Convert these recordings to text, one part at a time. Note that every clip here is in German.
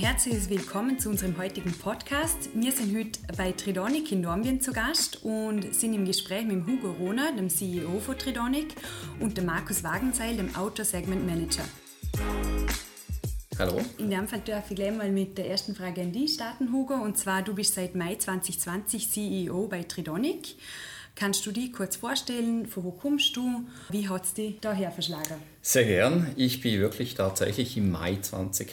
herzliches Willkommen zu unserem heutigen Podcast. Wir sind heute bei Tridonic in Dornbirn zu Gast und sind im Gespräch mit Hugo Rohner, dem CEO von Tridonic, und dem Markus Wagenzeil, dem Auto Segment Manager. Hallo. In dem Fall darf ich gleich mal mit der ersten Frage an dich starten, Hugo. Und zwar, du bist seit Mai 2020 CEO bei Tridonic. Kannst du dich kurz vorstellen, von wo kommst du, wie hat es dich daher verschlagen? Sehr gern. Ich bin wirklich tatsächlich im Mai 2020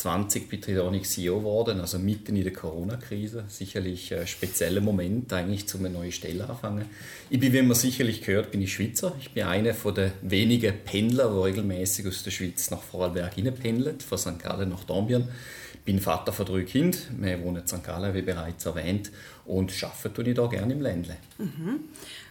20 bei Tridonic CEO geworden, also mitten in der Corona-Krise. Sicherlich ein spezieller Moment eigentlich, um eine neue Stelle anfangen. Ich bin, wie man sicherlich gehört, bin ich Schweizer. Ich bin einer den wenigen Pendler, die regelmäßig aus der Schweiz nach Vorarlberg pendelt, von St. Gallen nach Dornbirn. Bin Vater von drei Kindern. Wir wohnen in St. Gallen, wie bereits erwähnt, und arbeite tue ich da gerne im Ländle. Mhm.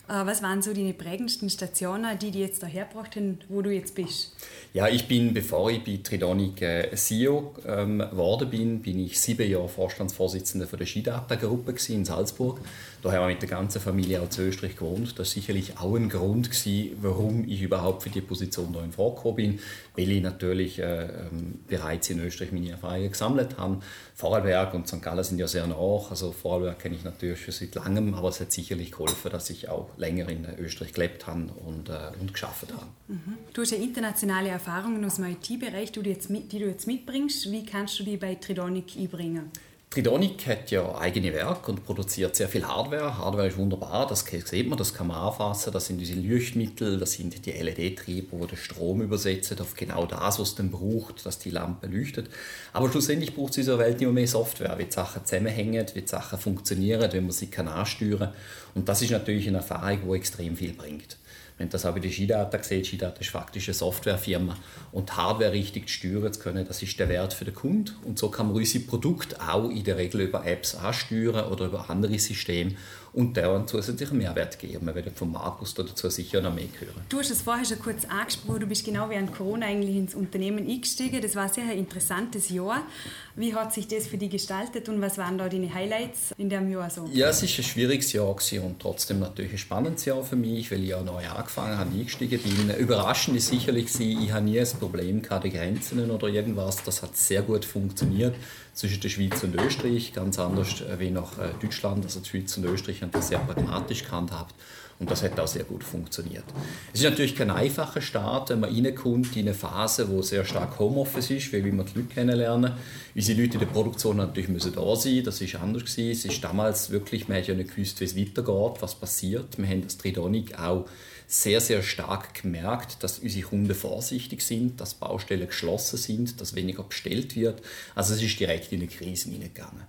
Äh, was waren so die prägendsten Stationen, die die jetzt dahergebracht haben, wo du jetzt bist? Ja, ich bin, bevor ich bei Tridonic äh, CEO ähm, geworden bin, bin ich sieben Jahre Vorstandsvorsitzender von der Skidata-Gruppe in Salzburg. Da haben wir mit der ganzen Familie zu Österreich gewohnt. Das war sicherlich auch ein Grund, gewesen, warum ich überhaupt für die Position hier in Frage gekommen bin, weil ich natürlich äh, ähm, bereits in Österreich meine Erfahrungen gesammelt habe. Vorarlberg und St. Gallen sind ja sehr nah, also Vorarlberg kenne ich natürlich schon seit langem, aber es hat sicherlich geholfen, dass ich auch länger in Österreich gelebt habe und, äh, und geschafft habe. Mhm. Du hast ja internationale Erfahrungen aus dem IT-Bereich, die, die du jetzt mitbringst. Wie kannst du die bei Tridonic einbringen? Tridonic hat ja eigene Werke und produziert sehr viel Hardware. Hardware ist wunderbar, das sieht man, das kann man anfassen. Das sind diese Leuchtmittel, das sind die LED-Triebe, die den Strom übersetzen auf genau das, was es dann braucht, dass die Lampe leuchtet. Aber schlussendlich braucht es in dieser Welt immer mehr Software, wie die Sachen zusammenhängen, wie die Sachen funktionieren, wenn man sie ansteuern kann. Und das ist natürlich eine Erfahrung, die extrem viel bringt. Wenn das auch bei der Skidata gesehen, Skidata ist faktisch eine Softwarefirma und Hardware richtig steuern zu können, das ist der Wert für den Kunden. Und so kann man unsere Produkte auch in der Regel über Apps ansteuern oder über andere Systeme und der einen zusätzlichen Mehrwert geben. Wir werden von Markus dazu sicher noch mehr hören. Du hast es vorher schon kurz angesprochen, du bist genau während Corona eigentlich ins Unternehmen eingestiegen. Das war ein sehr interessantes Jahr. Wie hat sich das für dich gestaltet und was waren da deine Highlights in dem Jahr so? Ja, es war ein schwieriges Jahr und trotzdem natürlich ein spannendes Jahr für mich, weil ich ja neu angefangen habe, eingestiegen bin. Überraschend ist sicherlich, ich habe nie ein Problem gehabt, Grenzen oder irgendwas. Das hat sehr gut funktioniert zwischen der Schweiz und Österreich, ganz anders äh, wie nach äh, Deutschland. Also die Schweiz und Österreich haben das sehr pragmatisch gehandhabt und das hat auch sehr gut funktioniert. Es ist natürlich kein einfacher Start, wenn man reinkommt in eine Phase, wo sehr stark Homeoffice ist, weil wir die Leute kennenlernen. Unsere Leute in der Produktion natürlich müssen da sein, das ist anders gewesen. Es ist damals wirklich, man hat ja nicht gewusst, wie es weitergeht, was passiert. Wir haben das Tridonic auch sehr, sehr stark gemerkt, dass unsere Kunden vorsichtig sind, dass Baustellen geschlossen sind, dass weniger bestellt wird. Also es ist direkt in eine Krise hineingegangen.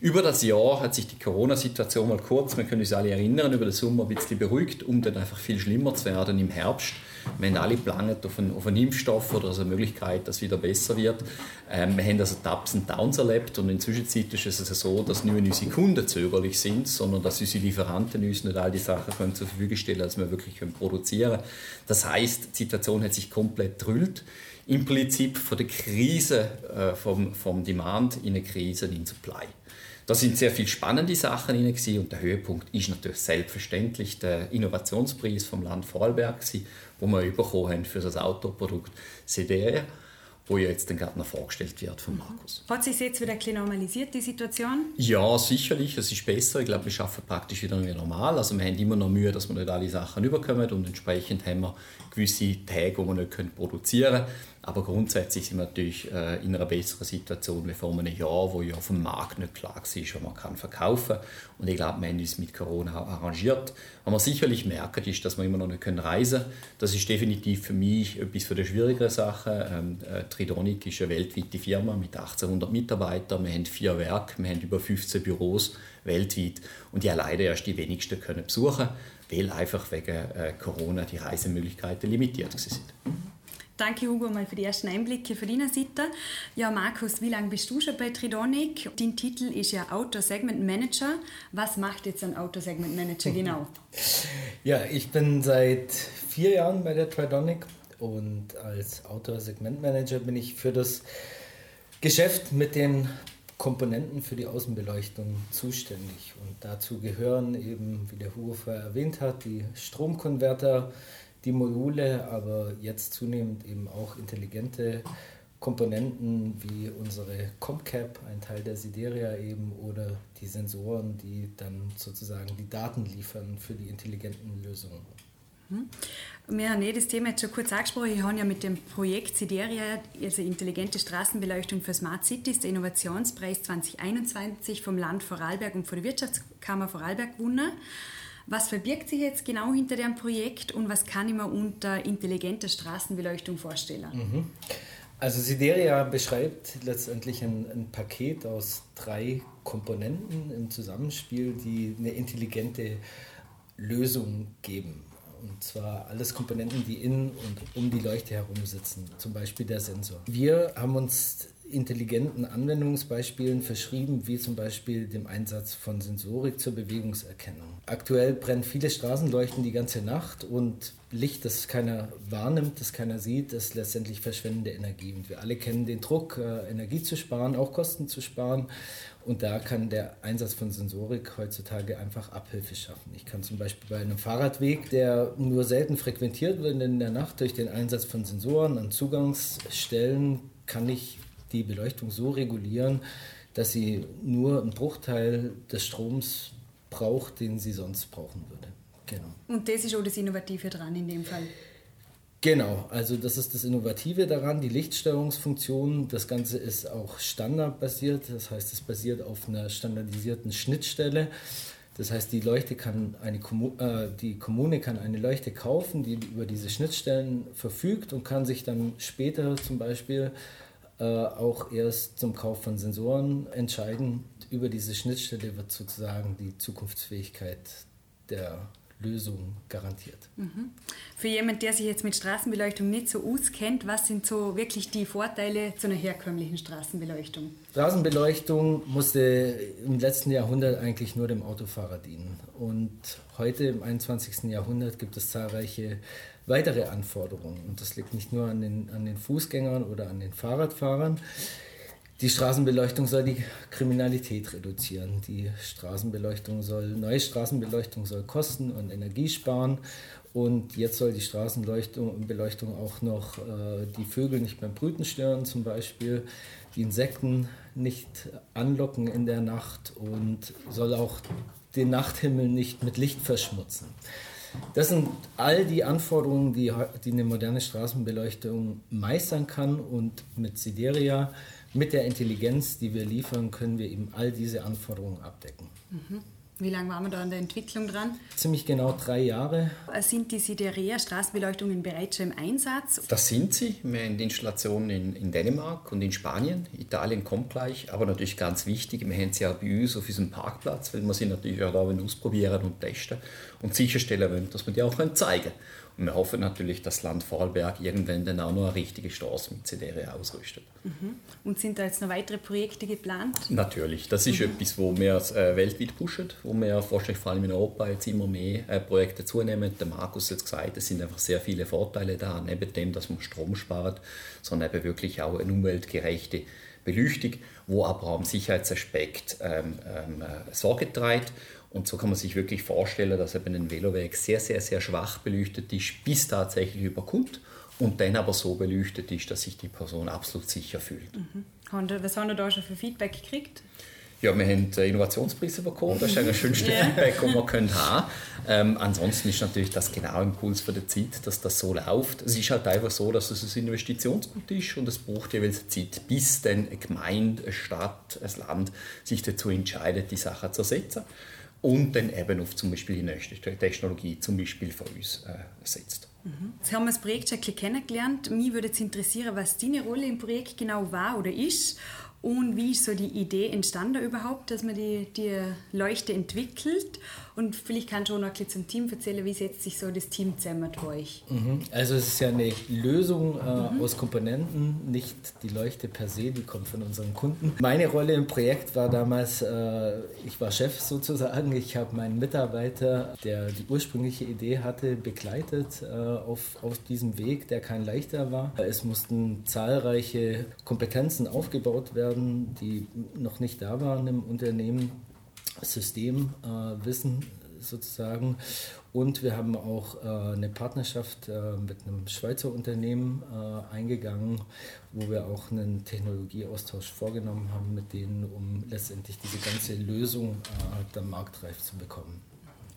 Über das Jahr hat sich die Corona-Situation mal kurz, wir können uns alle erinnern, über den Sommer ein bisschen beruhigt, um dann einfach viel schlimmer zu werden im Herbst. Wir haben alle geplant auf einen, auf einen Impfstoff oder also eine Möglichkeit, dass es wieder besser wird. Ähm, wir haben also Ups und Downs erlebt und inzwischen ist es so, dass nicht mehr unsere Kunden zögerlich sind, sondern dass unsere Lieferanten uns nicht all die Sachen können zur Verfügung stellen, dass wir wirklich können produzieren können. Das heißt, die Situation hat sich komplett drüllt im Prinzip von der Krise, äh, vom, vom Demand in eine Krise in Supply. Da sind sehr viele spannende Sachen drin und der Höhepunkt ist natürlich selbstverständlich der Innovationspreis vom Land Vorarlberg, wo wir bekommen haben für das Autoprodukt CDR wo ja jetzt dann gerade noch vorgestellt wird von Markus. Hat sich jetzt wieder ein bisschen normalisiert, die Situation? Ja, sicherlich. Es ist besser. Ich glaube, wir schaffen praktisch wieder normal. Also wir haben immer noch Mühe, dass wir nicht alle Sachen überkommen und entsprechend haben wir gewisse Tage, wo wir nicht produzieren können. Aber grundsätzlich sind wir natürlich äh, in einer besseren Situation wie vor einem Jahr, wo ja auf dem Markt nicht klar war, was man kann verkaufen kann. Und ich glaube, wir haben uns mit Corona arrangiert. Was wir sicherlich merken, ist, dass wir immer noch nicht reisen können. Das ist definitiv für mich etwas von der schwierigeren Sachen. Ähm, äh, Tridonic ist eine weltweite Firma mit 1800 Mitarbeitern. Wir haben vier Werke, wir haben über 15 Büros weltweit. Und ja, leider erst die wenigsten können besuchen, weil einfach wegen äh, Corona die Reisemöglichkeiten limitiert sind. Danke Hugo mal für die ersten Einblicke von deiner Seite. Ja Markus, wie lange bist du schon bei Tridonic? Dein Titel ist ja Auto Segment Manager. Was macht jetzt ein Auto Segment Manager genau? ja, ich bin seit vier Jahren bei der Tridonic und als Auto Segment Manager bin ich für das Geschäft mit den Komponenten für die Außenbeleuchtung zuständig. Und dazu gehören eben, wie der Hugo vorher erwähnt hat, die Stromkonverter, die Module, aber jetzt zunehmend eben auch intelligente Komponenten wie unsere Comcap, ein Teil der Sideria eben, oder die Sensoren, die dann sozusagen die Daten liefern für die intelligenten Lösungen. Hm. Wir haben eh das Thema jetzt schon kurz angesprochen. Wir haben ja mit dem Projekt Sideria, also intelligente Straßenbeleuchtung für Smart Cities, der Innovationspreis 2021 vom Land Vorarlberg und von der Wirtschaftskammer Vorarlberg gewonnen. Was verbirgt sich jetzt genau hinter dem Projekt und was kann ich mir unter intelligenter Straßenbeleuchtung vorstellen? Mhm. Also Sideria beschreibt letztendlich ein, ein, Paket aus drei Komponenten im Zusammenspiel, die eine intelligente Lösung geben. Und zwar alles Komponenten, die in und um die Leuchte herum sitzen, zum Beispiel der Sensor. Wir haben uns intelligenten Anwendungsbeispielen verschrieben, wie zum Beispiel dem Einsatz von Sensorik zur Bewegungserkennung. Aktuell brennen viele Straßenleuchten die ganze Nacht und Licht, das keiner wahrnimmt, das keiner sieht, ist letztendlich verschwendende Energie. Und wir alle kennen den Druck, äh, Energie zu sparen, auch Kosten zu sparen. Und da kann der Einsatz von Sensorik heutzutage einfach Abhilfe schaffen. Ich kann zum Beispiel bei einem Fahrradweg, der nur selten frequentiert wird in der Nacht durch den Einsatz von Sensoren an Zugangsstellen, kann ich die Beleuchtung so regulieren, dass sie nur einen Bruchteil des Stroms braucht, den sie sonst brauchen würde. Genau. Und das ist auch das Innovative dran in dem Fall. Genau, also das ist das Innovative daran, die Lichtsteuerungsfunktion. Das Ganze ist auch standardbasiert, das heißt, es basiert auf einer standardisierten Schnittstelle. Das heißt, die Leuchte kann eine äh, die Kommune kann eine Leuchte kaufen, die über diese Schnittstellen verfügt und kann sich dann später zum Beispiel äh, auch erst zum Kauf von Sensoren entscheiden. Über diese Schnittstelle wird sozusagen die Zukunftsfähigkeit der Lösung garantiert. Mhm. Für jemanden, der sich jetzt mit Straßenbeleuchtung nicht so auskennt, was sind so wirklich die Vorteile zu einer herkömmlichen Straßenbeleuchtung? Straßenbeleuchtung musste im letzten Jahrhundert eigentlich nur dem Autofahrer dienen. Und heute im 21. Jahrhundert gibt es zahlreiche weitere Anforderungen. Und das liegt nicht nur an den, an den Fußgängern oder an den Fahrradfahrern. Die Straßenbeleuchtung soll die Kriminalität reduzieren. Die Straßenbeleuchtung soll, neue Straßenbeleuchtung soll Kosten und Energie sparen. Und jetzt soll die Straßenbeleuchtung auch noch äh, die Vögel nicht beim Brüten stören, zum Beispiel die Insekten nicht anlocken in der Nacht und soll auch den Nachthimmel nicht mit Licht verschmutzen. Das sind all die Anforderungen, die, die eine moderne Straßenbeleuchtung meistern kann und mit Sideria, mit der Intelligenz, die wir liefern, können wir eben all diese Anforderungen abdecken. Mhm. Wie lange waren wir da an der Entwicklung dran? Ziemlich genau drei Jahre. Sind die Siderea Straßenbeleuchtungen bereits schon im Einsatz? Das sind sie. Wir haben die Installation in, in Dänemark und in Spanien. Italien kommt gleich. Aber natürlich ganz wichtig, wir haben sie auch bei uns auf unserem Parkplatz, weil wir sie natürlich auch da ausprobieren und testen und sicherstellen wollen, dass wir die auch zeigen können. Und wir hoffen natürlich, dass das Land Vorarlberg irgendwann dann auch noch eine richtige Straße mit CDR ausrüstet. Mhm. Und sind da jetzt noch weitere Projekte geplant? Natürlich. Das ist mhm. etwas, wo wir äh, weltweit pushen, wo wir wahrscheinlich vor allem in Europa jetzt immer mehr äh, Projekte zunehmen. Der Markus hat gesagt, es sind einfach sehr viele Vorteile da, neben dem, dass man Strom spart, sondern eben wirklich auch eine umweltgerechte Beleuchtung, wo aber am Sicherheitsaspekt ähm, ähm, äh, Sorge trägt und so kann man sich wirklich vorstellen, dass eben ein Veloweg sehr, sehr, sehr schwach beleuchtet ist, bis tatsächlich überkommt und dann aber so beleuchtet ist, dass sich die Person absolut sicher fühlt. Mhm. Was haben wir da schon für Feedback gekriegt? Ja, wir haben den Innovationspreis bekommen. Das ist das schönste yeah. Feedback, das man können haben ähm, Ansonsten ist natürlich das genau Impuls für die Zeit, dass das so läuft. Es ist halt einfach so, dass es ein Investitionsgut ist und es braucht jeweils Zeit, bis dann eine Gemeinde, eine Stadt, ein Land sich dazu entscheidet, die Sache zu ersetzen und dann eben auf zum Beispiel die nächste Technologie zum Beispiel von uns äh, setzt. Mhm. Jetzt haben wir das Projekt schon ein bisschen kennengelernt. Mich würde jetzt interessieren, was deine Rolle im Projekt genau war oder ist und wie ist so die Idee entstanden überhaupt, dass man die, die Leuchte entwickelt und vielleicht kannst du auch noch ein bisschen zum Team erzählen, wie setzt sich so das Team zusammen bei euch? Mhm. Also es ist ja eine Lösung äh, mhm. aus Komponenten, nicht die Leuchte per se, die kommt von unseren Kunden. Meine Rolle im Projekt war damals, äh, ich war Chef sozusagen, ich habe meinen Mitarbeiter, der die ursprüngliche Idee hatte, begleitet äh, auf, auf diesem Weg, der kein leichter war. Es mussten zahlreiche Kompetenzen aufgebaut werden, die noch nicht da waren im Unternehmen. Systemwissen, sozusagen. Und wir haben auch äh, eine Partnerschaft äh, mit einem Schweizer Unternehmen äh, eingegangen, wo wir auch einen Technologieaustausch vorgenommen haben mit denen, um letztendlich diese ganze Lösung äh, dann marktreif zu bekommen.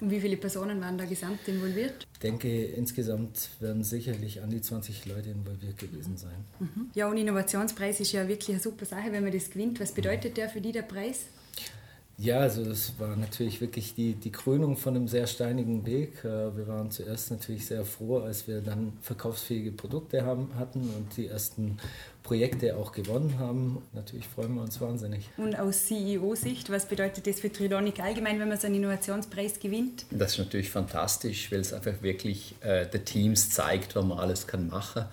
Und wie viele Personen waren da gesamt involviert? Ich denke, insgesamt werden sicherlich an die 20 Leute involviert gewesen sein. Mhm. Ja, und Innovationspreis ist ja wirklich eine super Sache, wenn man das gewinnt. Was bedeutet der für die, der Preis? Ja, also das war natürlich wirklich die, die Krönung von einem sehr steinigen Weg. Äh, wir waren zuerst natürlich sehr froh, als wir dann verkaufsfähige Produkte haben, hatten und die ersten Projekte auch gewonnen haben. Natürlich freuen wir uns wahnsinnig. Und aus CEO-Sicht, was bedeutet das für Tridonic allgemein, wenn man so einen Innovationspreis gewinnt? Das ist natürlich fantastisch, weil es einfach wirklich äh, den Teams zeigt, was man alles kann machen kann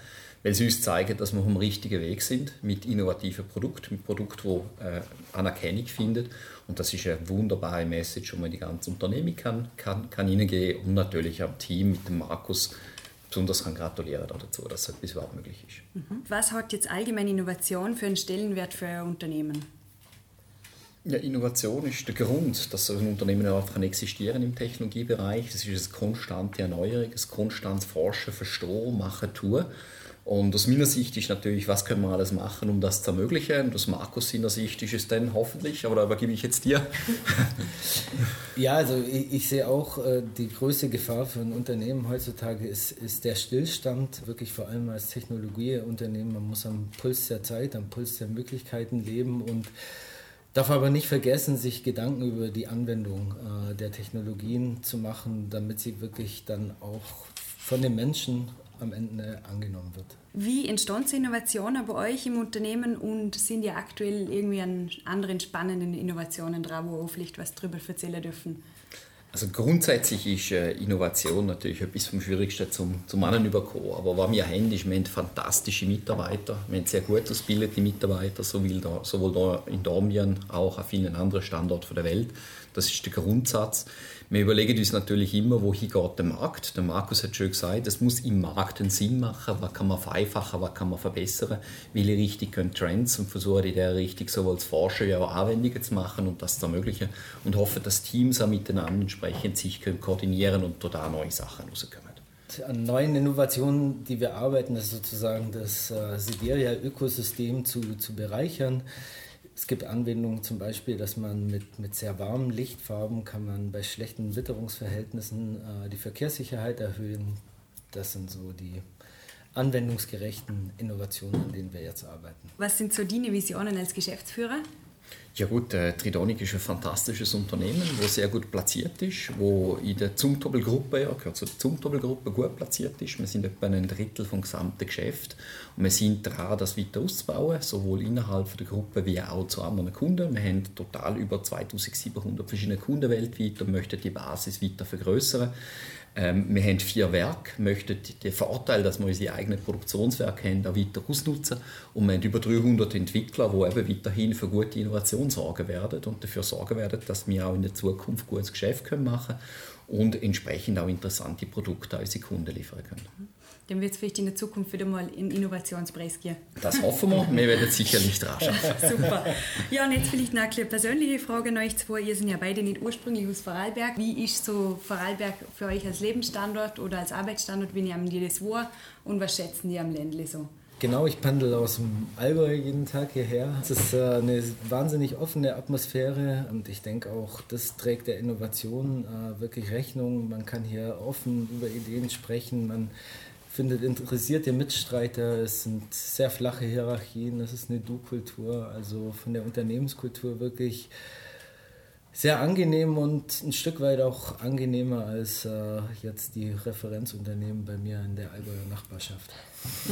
weil sie uns zeigen, dass wir auf dem richtigen Weg sind mit innovativen Produkten, mit Produkten, die äh, Anerkennung finden. Und das ist eine wunderbare Message, die man die ganze Unternehmung kann, kann, kann Ihnen geben und natürlich am Team mit dem Markus besonders kann gratulieren dazu, dass so etwas überhaupt möglich ist. Mhm. Was hat jetzt allgemein Innovation für einen Stellenwert für ein Unternehmen? Ja, Innovation ist der Grund, dass ein Unternehmen einfach kann existieren im Technologiebereich. Das ist eine konstante Erneuerung, ein konstantes Forschen, Verstehen, Machen, Tun. Und aus meiner Sicht ist natürlich, was können wir alles machen, um das zu ermöglichen. Und aus Markus seiner Sicht ist es dann hoffentlich, aber da übergebe ich jetzt dir. ja, also ich, ich, sehe auch, äh, die größte Gefahr für ein Unternehmen heutzutage ist, ist der Stillstand, wirklich vor allem als Technologieunternehmen. Man muss am Puls der Zeit, am Puls der Möglichkeiten leben und darf aber nicht vergessen, sich Gedanken über die Anwendung äh, der Technologien zu machen, damit sie wirklich dann auch von den Menschen am Ende angenommen wird. Wie entstand Innovationen bei euch im Unternehmen und sind ja aktuell irgendwie an anderen spannenden Innovationen dran, wo wir vielleicht was drüber erzählen dürfen? Also grundsätzlich ist äh, Innovation natürlich etwas vom Schwierigsten zum, zum Mannen überkommen. Aber was wir haben, ist, wir haben fantastische Mitarbeiter, wir haben sehr gut ausgebildete Mitarbeiter, sowohl da, sowohl da in Dormien als auch an vielen anderen Standorten der Welt. Das ist der Grundsatz. Wir überlegen uns natürlich immer, wohin geht der Markt. Der Markus hat schon gesagt, es muss im Markt einen Sinn machen. Was kann man vereinfachen, was kann man verbessern? Welche Richtung können Trends und versuchen in der Richtung sowohl zu forschen wie auch Anwendungen zu machen und das zu ermöglichen und hoffen, dass Teams auch miteinander entsprechend sich können koordinieren und total neue Sachen rauskommen. An neuen Innovationen, die wir arbeiten, ist sozusagen das äh, Sideria-Ökosystem zu, zu bereichern. Es gibt Anwendungen zum Beispiel, dass man mit, mit sehr warmen Lichtfarben kann man bei schlechten Witterungsverhältnissen äh, die Verkehrssicherheit erhöhen. Das sind so die anwendungsgerechten Innovationen, an denen wir jetzt arbeiten. Was sind so deine Visionen als Geschäftsführer? Ja gut, äh, Tridonic ist ein fantastisches Unternehmen, das sehr gut platziert ist, wo in der Zumtobel-Gruppe, ja, gehört zur Zumtobel-Gruppe, gut platziert ist. Wir sind etwa ein Drittel vom gesamten Geschäft und wir sind dran, das weiter auszubauen, sowohl innerhalb der Gruppe wie auch zu anderen Kunden. Wir haben total über 2700 verschiedene Kunden weltweit und möchten die Basis weiter vergrößern. Ähm, wir haben vier Werke, möchten den Vorteil, dass wir unsere eigenen Produktionswerke haben, auch weiter ausnutzen. Und wir haben über 300 Entwickler, die eben weiterhin für gute Innovation sorgen werden und dafür sorgen werden, dass wir auch in der Zukunft gutes Geschäft machen können und entsprechend auch interessante Produkte an unsere Kunden liefern können dann wird es vielleicht in der Zukunft wieder mal in Innovationspreis gehen. Das hoffen wir. wir werden sicherlich dran schaffen. Super. Ja, und jetzt vielleicht noch eine persönliche Frage an euch zwei. Ihr seid ja beide nicht ursprünglich aus Vorarlberg. Wie ist so Vorarlberg für euch als Lebensstandort oder als Arbeitsstandort? Wie nehmen die das wahr und was schätzen die am Ländle so? Genau, ich pendel aus dem Allgäu jeden Tag hierher. Es ist äh, eine wahnsinnig offene Atmosphäre und ich denke auch, das trägt der Innovation äh, wirklich Rechnung. Man kann hier offen über Ideen sprechen. Man findet interessierte Mitstreiter. Es sind sehr flache Hierarchien. Es ist eine Du-Kultur, also von der Unternehmenskultur wirklich sehr angenehm und ein Stück weit auch angenehmer als äh, jetzt die Referenzunternehmen bei mir in der Allgäuer Nachbarschaft.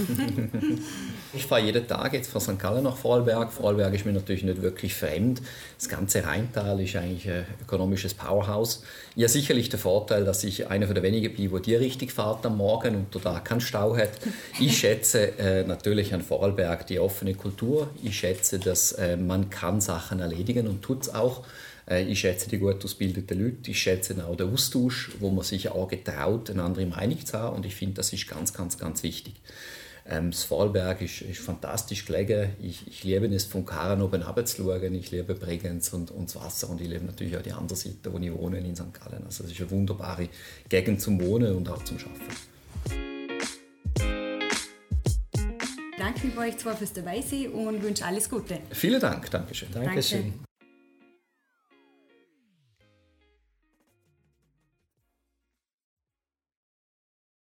ich fahre jeden Tag jetzt von St. Gallen nach Vorarlberg. Vorarlberg ist mir natürlich nicht wirklich fremd. Das ganze Rheintal ist eigentlich ein ökonomisches Powerhouse. Ja, sicherlich der Vorteil, dass ich einer der wenigen bin, wo die richtig fahrt am Morgen und da keinen Stau hat. Ich schätze äh, natürlich an Vorarlberg die offene Kultur. Ich schätze, dass äh, man kann Sachen erledigen und tut es auch. Äh, ich schätze die gut ausgebildeten Leute, ich schätze auch den Austausch, wo man sich auch getraut, eine andere Meinung zu haben und ich finde, das ist ganz, ganz, ganz wichtig. Ähm, das Vorarlberg ist, ist fantastisch gelegen. Ich, ich liebe es, von Karan oben runterzuschauen. Ich liebe Bregenz und, und das Wasser und ich liebe natürlich auch die andere Seite, wo ich wohne, in St. Gallen. Also es ist eine wunderbare Gegend zum Wohnen und auch zum Arbeiten. Danke bei euch zwei fürs Dabeisein und wünsche alles Gute. Vielen Dank, Dankeschön. Dankeschön. Danke.